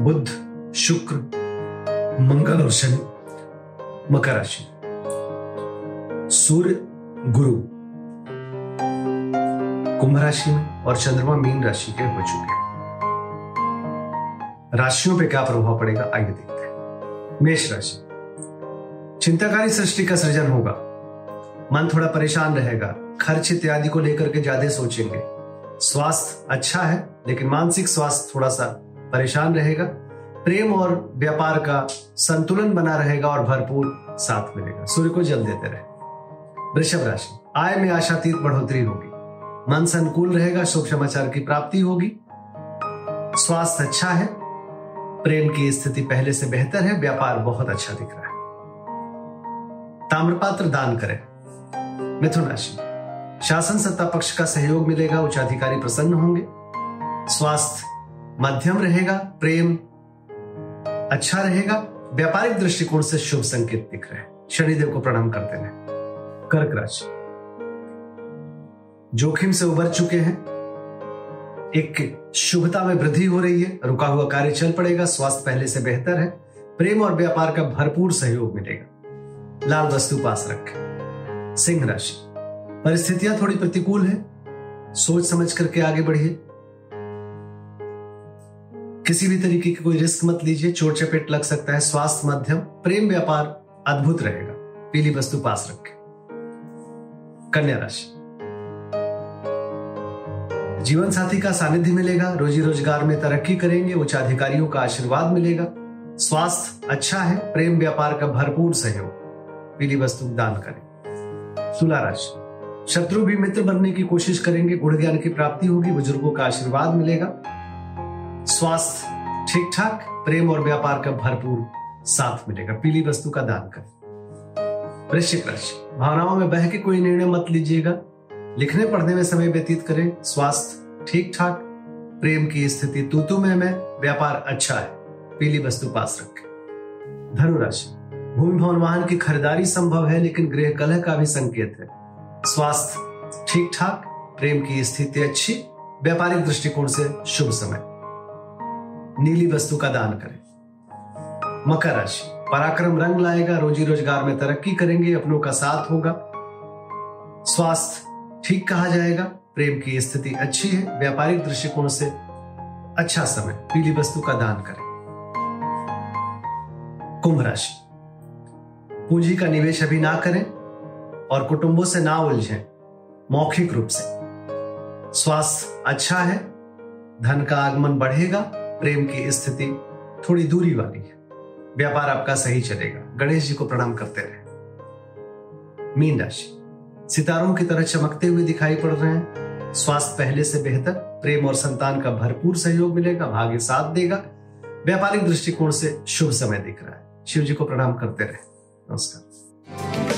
बुध, शुक्र, मंगल और शनि, मकर राशि। सूर्य, गुरु। कुंभ राशि में और चंद्रमा मीन राशि के हो चुके हैं। राशियों पे क्या प्रभाव पड़ेगा, आइए देखते हैं। मेष राशि। चिंताकारी सृष्टि का सृजन होगा। मन थोड़ा परेशान रहेगा। खर्च इत्यादि को लेकर के ज़्यादा सोचेंगे। स्वास्थ्य अच्छा है, लेकिन मानसिक स्वास्थ्य थोड़ा सा परेशान रहेगा। प्रेम और व्यापार का संतुलन बना रहेगा और भरपूर साथ मिलेगा। सूर्य को जल देते रहे। वृषभ राशि, आय में आशातीत बढ़ोतरी होगी। मन से अनुकूल रहेगा, शुभ समाचार की प्राप्ति होगी। स्वास्थ्य अच्छा है। प्रेम की स्थिति पहले से बेहतर है, व्यापार बहुत अच्छा दिख रहा है। ताम्रपात्र दान करें। मिथुन राशि, शासन सत्ता पक्ष का सहयोग मिलेगा उच्च अधिकारी प्रसन्न होंगे। स्वास्थ्य मध्यम रहेगा, प्रेम अच्छा रहेगा, व्यापारिक दृष्टिकोण से शुभ संकेत दिख रहे हैं। शनिदेव को प्रणाम करते रहे कर्क राशि। जोखिम से उबर चुके हैं। एक शुभता में वृद्धि हो रही है। रुका हुआ कार्य चल पड़ेगा। स्वास्थ्य पहले से बेहतर है। प्रेम और व्यापार का भरपूर सहयोग मिलेगा। लाल वस्तु पास रखें। सिंह राशि। परिस्थितियाँ थोड़ी प्रतिकूल है। सोच समझ करके आगे बढ़िए। किसी भी तरीके की कोई रिस्क मत लीजिए, चोट चपेट लग सकता है, स्वास्थ्य मध्यम, प्रेम व्यापार अद्भुत रहेगा। पीली वस्तु पास रखें। कन्या राशि। जीवन साथी का सानिध्य मिलेगा, रोजी रोज़गार में तरक्की करेंगे उच्च अधिकारियों का आशीर्वाद मिलेगा। स्वास्थ्य अच्छा है, प्रेम व्यापार का भरपूर सहयोग। पीली वस्तु दान करें। तुला राशि। शत्रु भी मित्र बनने की कोशिश करेंगे, गुण ज्ञान की प्राप्ति होगी, बुज़ुर्गों का आशीर्वाद मिलेगा। स्वास्थ्य ठीक ठाक प्रेम और व्यापार का भरपूर साथ मिलेगा। पीली वस्तु का दान करें। वृश्चिक राशि। भावनाओं में बह के कोई निर्णय मत लीजिएगा। लिखने पढ़ने में समय व्यतीत करें। स्वास्थ्य ठीक ठाक प्रेम की स्थिति में में, व्यापार अच्छा है। पीली वस्तु पास रखें। धनुराशि भूमि भवन वाहन की खरीदारी संभव है, लेकिन गृह कलह का भी संकेत है। स्वास्थ्य ठीक ठाक प्रेम की स्थिति अच्छी, व्यापारिक दृष्टिकोण से शुभ समय। नीली वस्तु का दान करें। मकर राशि, पराक्रम रंग लाएगा रोजी रोज़गार में तरक्की करेंगे, अपनों का साथ होगा। स्वास्थ्य ठीक कहा जाएगा, प्रेम की स्थिति अच्छी है, व्यापारिक दृष्टिकोण से अच्छा समय, पीली वस्तु का दान करें। कुंभ राशि, पूंजी का निवेश अभी ना करें और कुटुंबों से ना उलझें, मौखिक रूप से। स्वास्थ्य अच्छा है, धन का आगमन बढ़ेगा प्रेम की स्थिति थोड़ी दूरी वाली है। व्यापार आपका सही चलेगा। गणेश जी को प्रणाम करते रहे। मीन राशि। सितारों की तरह चमकते हुए दिखाई पड़ रहे हैं। स्वास्थ्य पहले से बेहतर, प्रेम और संतान का भरपूर सहयोग मिलेगा, भाग्य साथ देगा। व्यापारिक दृष्टिकोण से शुभ समय दिख रहा है। शिव जी को प्रणाम करते रहे। नमस्कार।